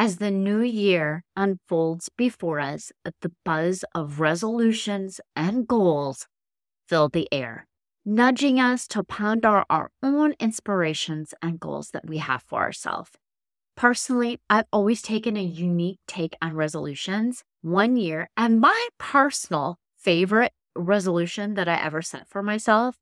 As the new year unfolds before us, the buzz of resolutions and goals fill the air, nudging us to ponder our own inspirations and goals that we have for ourselves. Personally, I've always taken a unique take on resolutions one year, and my personal favorite resolution that I ever set for myself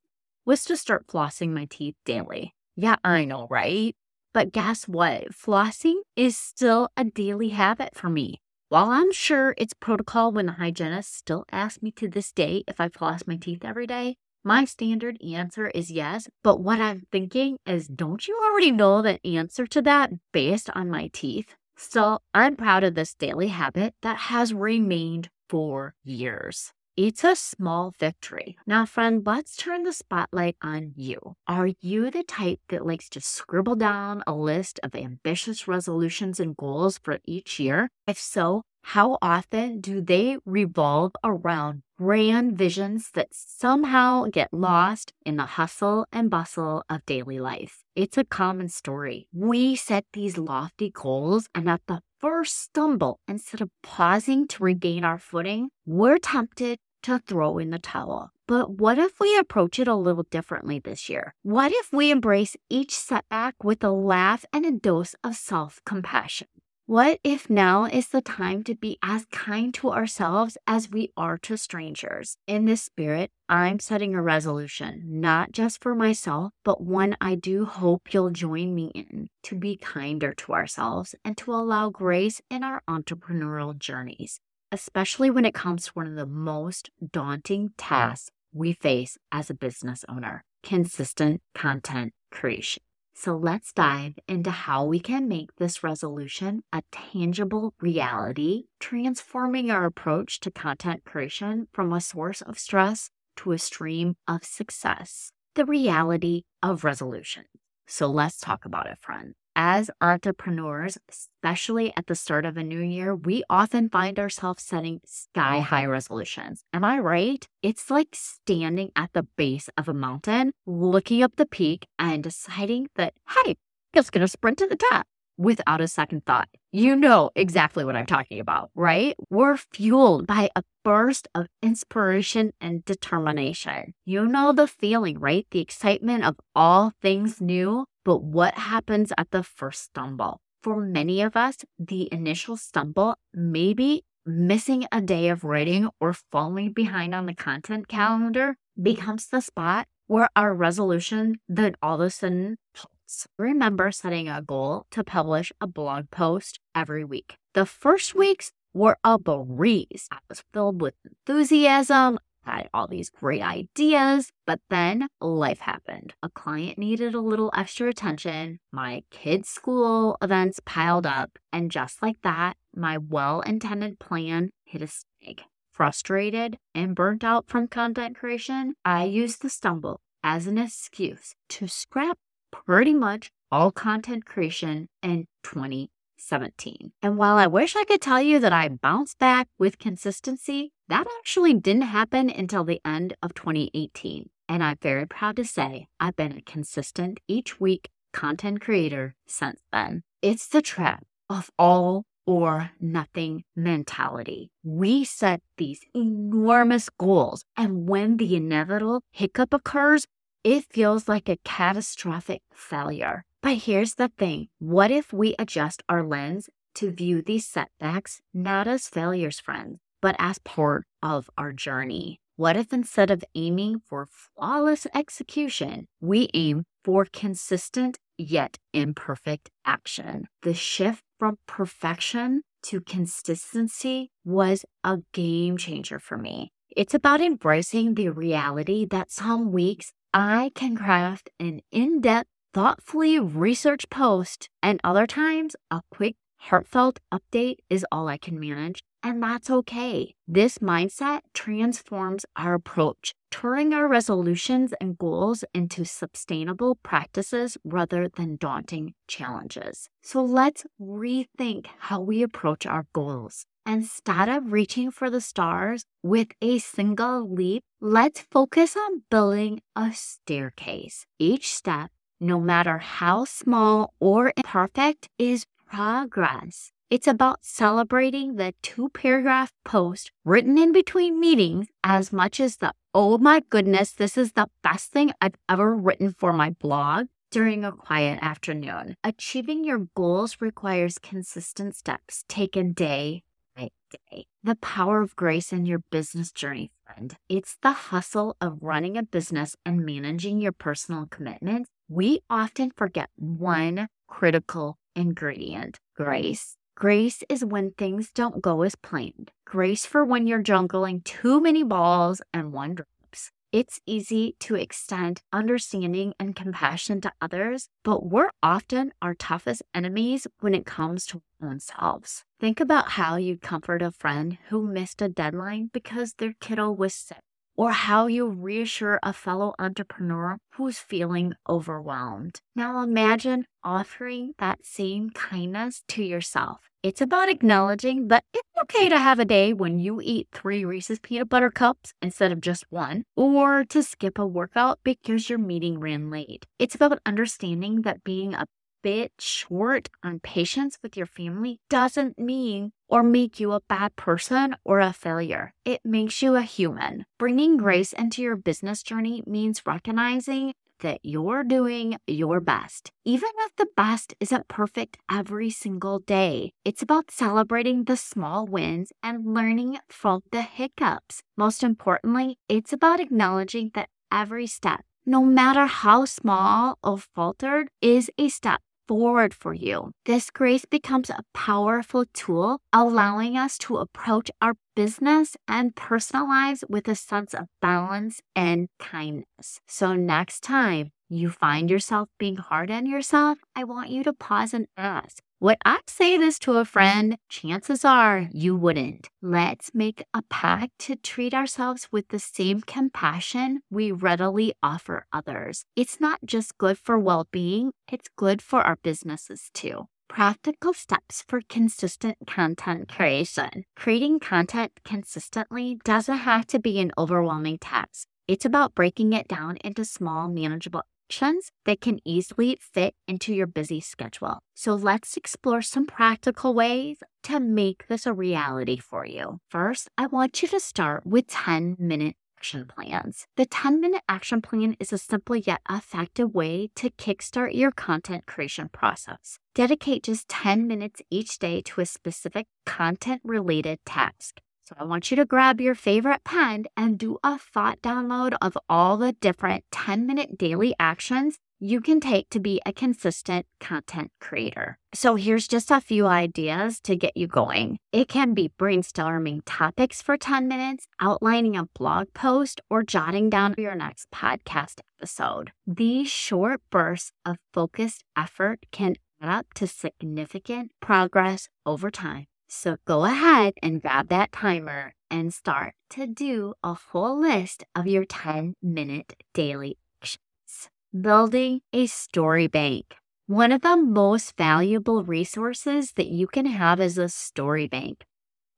was to start flossing my teeth daily. Yeah, I know, right? But guess what? Flossing is still a daily habit for me. While I'm sure it's protocol when the hygienist still asks me to this day if I floss my teeth every day, my standard answer is yes. But what I'm thinking is, don't you already know the answer to that based on my teeth? So I'm proud of this daily habit that has remained for years. It's a small victory. Now, friend, let's turn the spotlight on you. Are you the type that likes to scribble down a list of ambitious resolutions and goals for each year? If so, how often do they revolve around grand visions that somehow get lost in the hustle and bustle of daily life? It's a common story. We set these lofty goals, and at the first stumble, instead of pausing to regain our footing, we're tempted to throw in the towel. But what if we approach it a little differently this year? What if we embrace each setback with a laugh and a dose of self compassion? What if now is the time to be as kind to ourselves as we are to strangers? In this spirit, I'm setting a resolution, not just for myself, but one I do hope you'll join me in to be kinder to ourselves and to allow grace in our entrepreneurial journeys especially when it comes to one of the most daunting tasks we face as a business owner consistent content creation. So let's dive into how we can make this resolution a tangible reality, transforming our approach to content creation from a source of stress to a stream of success. The reality of resolution. So let's talk about it, friend as entrepreneurs, especially at the start of a new year, we often find ourselves setting sky high resolutions. Am I right? It's like standing at the base of a mountain, looking up the peak and deciding that, hey, I'm just going to sprint to the top without a second thought. You know exactly what I'm talking about, right? We're fueled by a burst of inspiration and determination. You know the feeling, right? The excitement of all things new. But what happens at the first stumble? For many of us, the initial stumble may be missing a day of writing or falling behind on the content calendar becomes the spot where our resolution then all of a sudden halts. Remember setting a goal to publish a blog post every week. The first weeks were a breeze. I was filled with enthusiasm had all these great ideas, but then life happened. A client needed a little extra attention. My kids' school events piled up. And just like that, my well intended plan hit a snag. Frustrated and burnt out from content creation, I used the stumble as an excuse to scrap pretty much all content creation in 20 17. And while I wish I could tell you that I bounced back with consistency, that actually didn't happen until the end of 2018. And I'm very proud to say I've been a consistent each week content creator since then. It's the trap of all or nothing mentality. We set these enormous goals, and when the inevitable hiccup occurs, it feels like a catastrophic failure. But here's the thing what if we adjust our lens to view these setbacks not as failures, friends, but as part of our journey? What if instead of aiming for flawless execution, we aim for consistent yet imperfect action? The shift from perfection to consistency was a game changer for me. It's about embracing the reality that some weeks I can craft an in depth thoughtfully researched post, and other times a quick, heartfelt update is all I can manage. And that's okay. This mindset transforms our approach, turning our resolutions and goals into sustainable practices rather than daunting challenges. So let's rethink how we approach our goals. Instead of reaching for the stars with a single leap, let's focus on building a staircase. Each step no matter how small or imperfect, is progress. It's about celebrating the two paragraph post written in between meetings as much as the, oh my goodness, this is the best thing I've ever written for my blog during a quiet afternoon. Achieving your goals requires consistent steps taken day by day. The power of grace in your business journey, friend. It's the hustle of running a business and managing your personal commitments. We often forget one critical ingredient grace. Grace is when things don't go as planned. Grace for when you're juggling too many balls and one drops. It's easy to extend understanding and compassion to others, but we're often our toughest enemies when it comes to ourselves. Think about how you'd comfort a friend who missed a deadline because their kiddo was sick or how you reassure a fellow entrepreneur who's feeling overwhelmed. Now imagine offering that same kindness to yourself. It's about acknowledging that it's okay to have a day when you eat three Reese's peanut butter cups instead of just one, or to skip a workout because your meeting ran late. It's about understanding that being a bit short on patience with your family doesn't mean or make you a bad person or a failure. It makes you a human. Bringing grace into your business journey means recognizing that you're doing your best. Even if the best isn't perfect every single day, it's about celebrating the small wins and learning from the hiccups. Most importantly, it's about acknowledging that every step, no matter how small or faltered, is a step forward for you. This grace becomes a powerful tool, allowing us to approach our business and personal lives with a sense of balance and kindness. So, next time you find yourself being hard on yourself, I want you to pause and ask would I say this to a friend? Chances are you wouldn't. Let's make a pact to treat ourselves with the same compassion we readily offer others. It's not just good for well being, it's good for our businesses too. Practical steps for consistent content creation. Creating content consistently doesn't have to be an overwhelming task. It's about breaking it down into small, manageable actions that can easily fit into your busy schedule. So let's explore some practical ways to make this a reality for you. First, I want you to start with 10 minute action plans. The 10 minute action plan is a simple yet effective way to kickstart your content creation process. Dedicate just 10 minutes each day to a specific content related task. So I want you to grab your favorite pen and do a thought download of all the different 10 minute daily actions you can take to be a consistent content creator. So here's just a few ideas to get you going. It can be brainstorming topics for 10 minutes, outlining a blog post, or jotting down your next podcast episode. These short bursts of focused effort can add up to significant progress over time. So go ahead and grab that timer and start to do a full list of your 10 minute daily actions. Building a story bank. One of the most valuable resources that you can have is a story bank.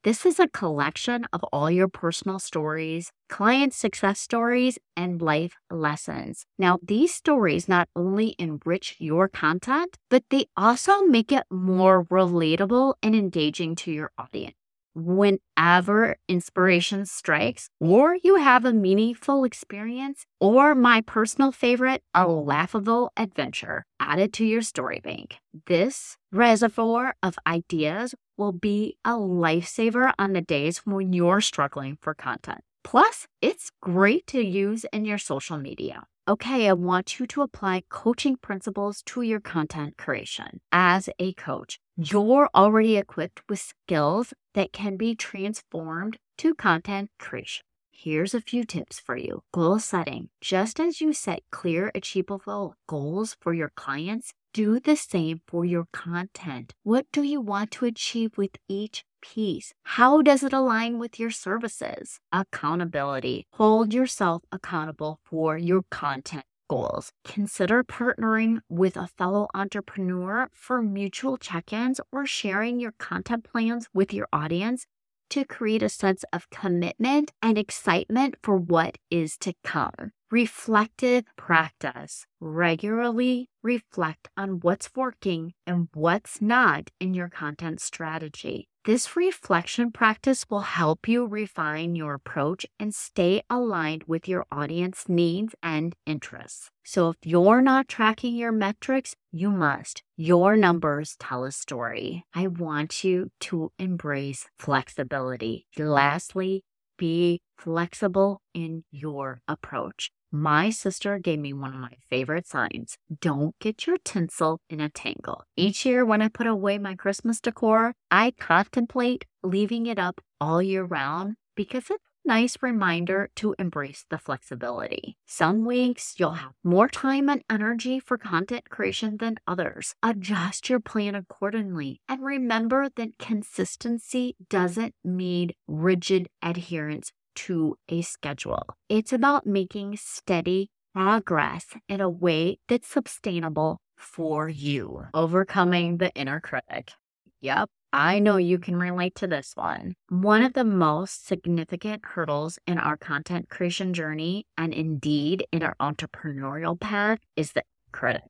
This is a collection of all your personal stories, client success stories, and life lessons. Now, these stories not only enrich your content, but they also make it more relatable and engaging to your audience whenever inspiration strikes, or you have a meaningful experience, or my personal favorite, a laughable adventure added to your story bank. This reservoir of ideas will be a lifesaver on the days when you're struggling for content. Plus, it's great to use in your social media okay, I want you to apply coaching principles to your content creation. As a coach, you're already equipped with skills that can be transformed to content creation. Here's a few tips for you. Goal setting. Just as you set clear, achievable goals for your clients, do the same for your content. What do you want to achieve with each piece? How does it align with your services? Accountability. Hold yourself accountable for your content goals. Consider partnering with a fellow entrepreneur for mutual check ins or sharing your content plans with your audience to create a sense of commitment and excitement for what is to come. reflective practice. Regularly reflect on what's working and what's not in your content strategy. This reflection practice will help you refine your approach and stay aligned with your audience needs and interests. So, if you're not tracking your metrics, you must. Your numbers tell a story. I want you to embrace flexibility. Lastly, be flexible in your approach. My sister gave me one of my favorite signs. Don't get your tinsel in a tangle. Each year, when I put away my Christmas decor, I contemplate leaving it up all year round because it's a nice reminder to embrace the flexibility. Some weeks you'll have more time and energy for content creation than others. Adjust your plan accordingly and remember that consistency doesn't mean rigid adherence to a schedule. It's about making steady progress in a way that's sustainable for you. Overcoming the inner critic. Yep, I know you can relate to this one. One of the most significant hurdles in our content creation journey and indeed in our entrepreneurial path is the critic.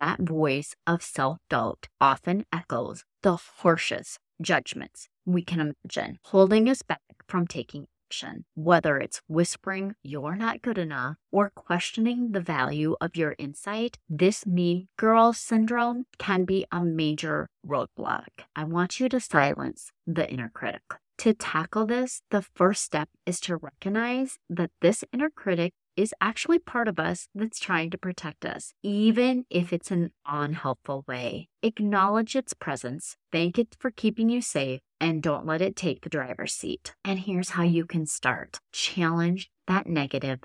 That voice of self doubt often echoes the harshest judgments we can imagine, holding us back from taking action, whether it's whispering you're not good enough or questioning the value of your insight, this mean girl syndrome can be a major roadblock. I want you to silence the inner critic. To tackle this, the first step is to recognize that this inner critic is actually part of us that's trying to protect us, even if it's an unhelpful way. Acknowledge its presence, thank it for keeping you safe, and don't let it take the driver's seat. And here's how you can start challenge that negative.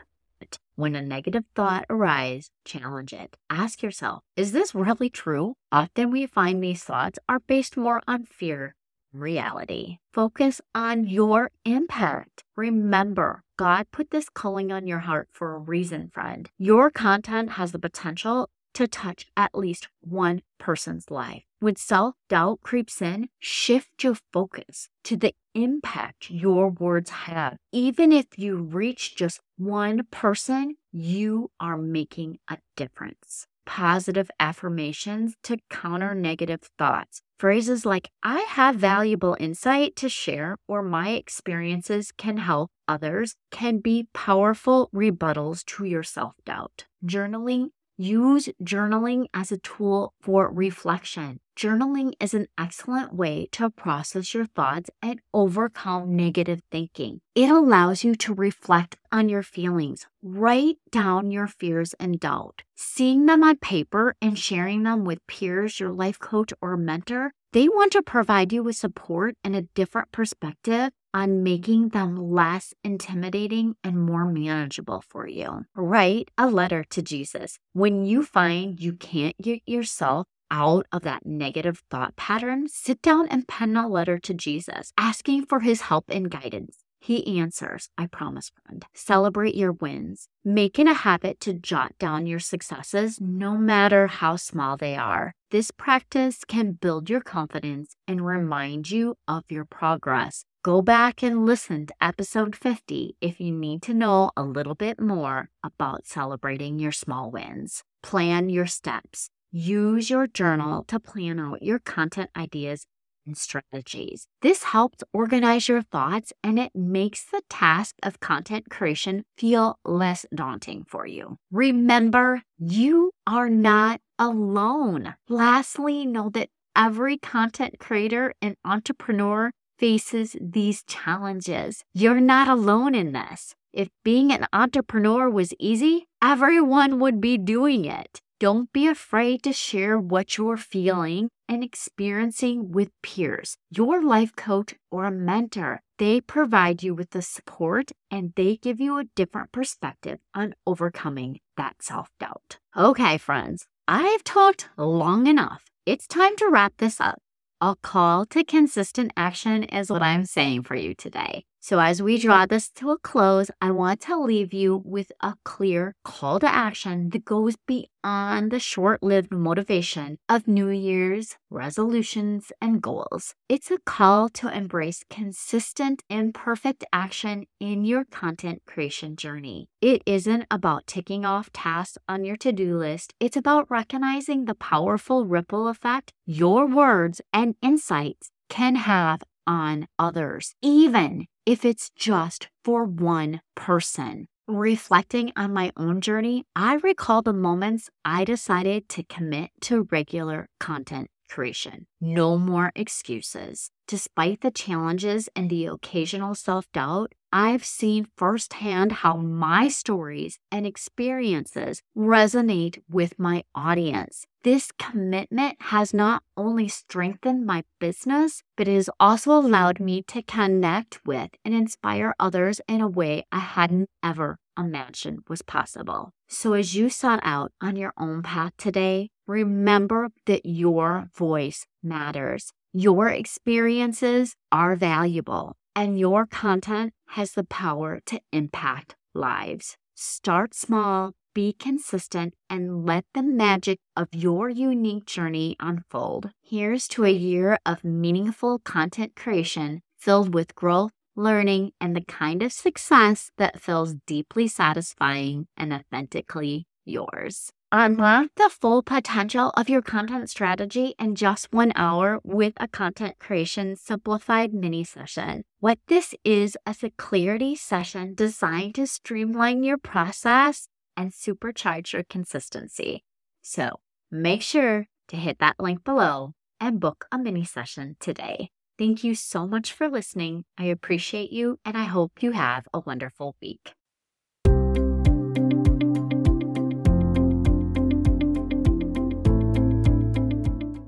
When a negative thought arises, challenge it. Ask yourself, is this really true? Often we find these thoughts are based more on fear reality. Focus on your impact. Remember, God put this calling on your heart for a reason, friend. Your content has the potential to touch at least one person's life. When self doubt creeps in, shift your focus to the impact your words have. Even if you reach just one person, you are making a difference positive affirmations to counter negative thoughts. Phrases like, I have valuable insight to share, or my experiences can help others, can be powerful rebuttals to your self doubt. Journaling Use journaling as a tool for reflection. Journaling is an excellent way to process your thoughts and overcome negative thinking. It allows you to reflect on your feelings, write down your fears and doubt. Seeing them on paper and sharing them with peers, your life coach, or mentor, they want to provide you with support and a different perspective on making them less intimidating and more manageable for you. Write a letter to Jesus. When you find you can't get yourself out of that negative thought pattern, sit down and pen a letter to Jesus, asking for his help and guidance. He answers, I promise, friend. Celebrate your wins. Make it a habit to jot down your successes, no matter how small they are. This practice can build your confidence and remind you of your progress. Go back and listen to episode 50 if you need to know a little bit more about celebrating your small wins. Plan your steps. Use your journal to plan out your content ideas and strategies. This helps organize your thoughts and it makes the task of content creation feel less daunting for you. Remember, you are not alone. Lastly, know that every content creator and entrepreneur faces these challenges. You're not alone in this. If being an entrepreneur was easy, everyone would be doing it. Don't be afraid to share what you're feeling and experiencing with peers, your life coach or a mentor. They provide you with the support and they give you a different perspective on overcoming that self doubt. Okay, friends, I've talked long enough. It's time to wrap this up. A call to consistent action is what I'm saying for you today. So, as we draw this to a close, I want to leave you with a clear call to action that goes beyond the short lived motivation of New Year's resolutions and goals. It's a call to embrace consistent, imperfect action in your content creation journey. It isn't about ticking off tasks on your to do list, it's about recognizing the powerful ripple effect your words and insights can have on others, even if it's just for one person. Reflecting on my own journey, I recall the moments I decided to commit to regular content creation. No more excuses. Despite the challenges and the occasional self doubt, I've seen firsthand how my stories and experiences resonate with my audience. This commitment has not only strengthened my business, but it has also allowed me to connect with and inspire others in a way I hadn't ever imagined was possible. So, as you sought out on your own path today, remember that your voice matters. Your experiences are valuable, and your content has the power to impact lives. Start small, be consistent, and let the magic of your unique journey unfold. Here's to a year of meaningful content creation filled with growth learning, and the kind of success that feels deeply satisfying and authentically yours. Unlock the full potential of your content strategy in just one hour with a content creation simplified mini session. What this is is a clarity session designed to streamline your process and supercharge your consistency. So make sure to hit that link below and book a mini session today. Thank you so much for listening. I appreciate you and I hope you have a wonderful week.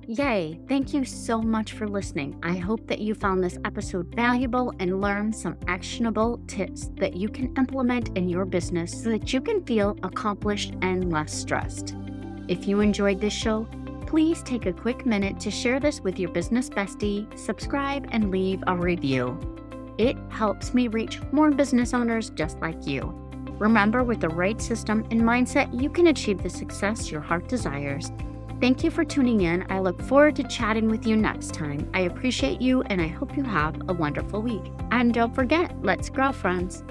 Yay! Thank you so much for listening. I hope that you found this episode valuable and learned some actionable tips that you can implement in your business so that you can feel accomplished and less stressed. If you enjoyed this show, please take a quick minute to share this with your business bestie, subscribe, and leave a review. It helps me reach more business owners just like you. Remember, with the right system and mindset, you can achieve the success your heart desires. Thank you for tuning in. I look forward to chatting with you next time. I appreciate you and I hope you have a wonderful week. And don't forget, let's grow, friends.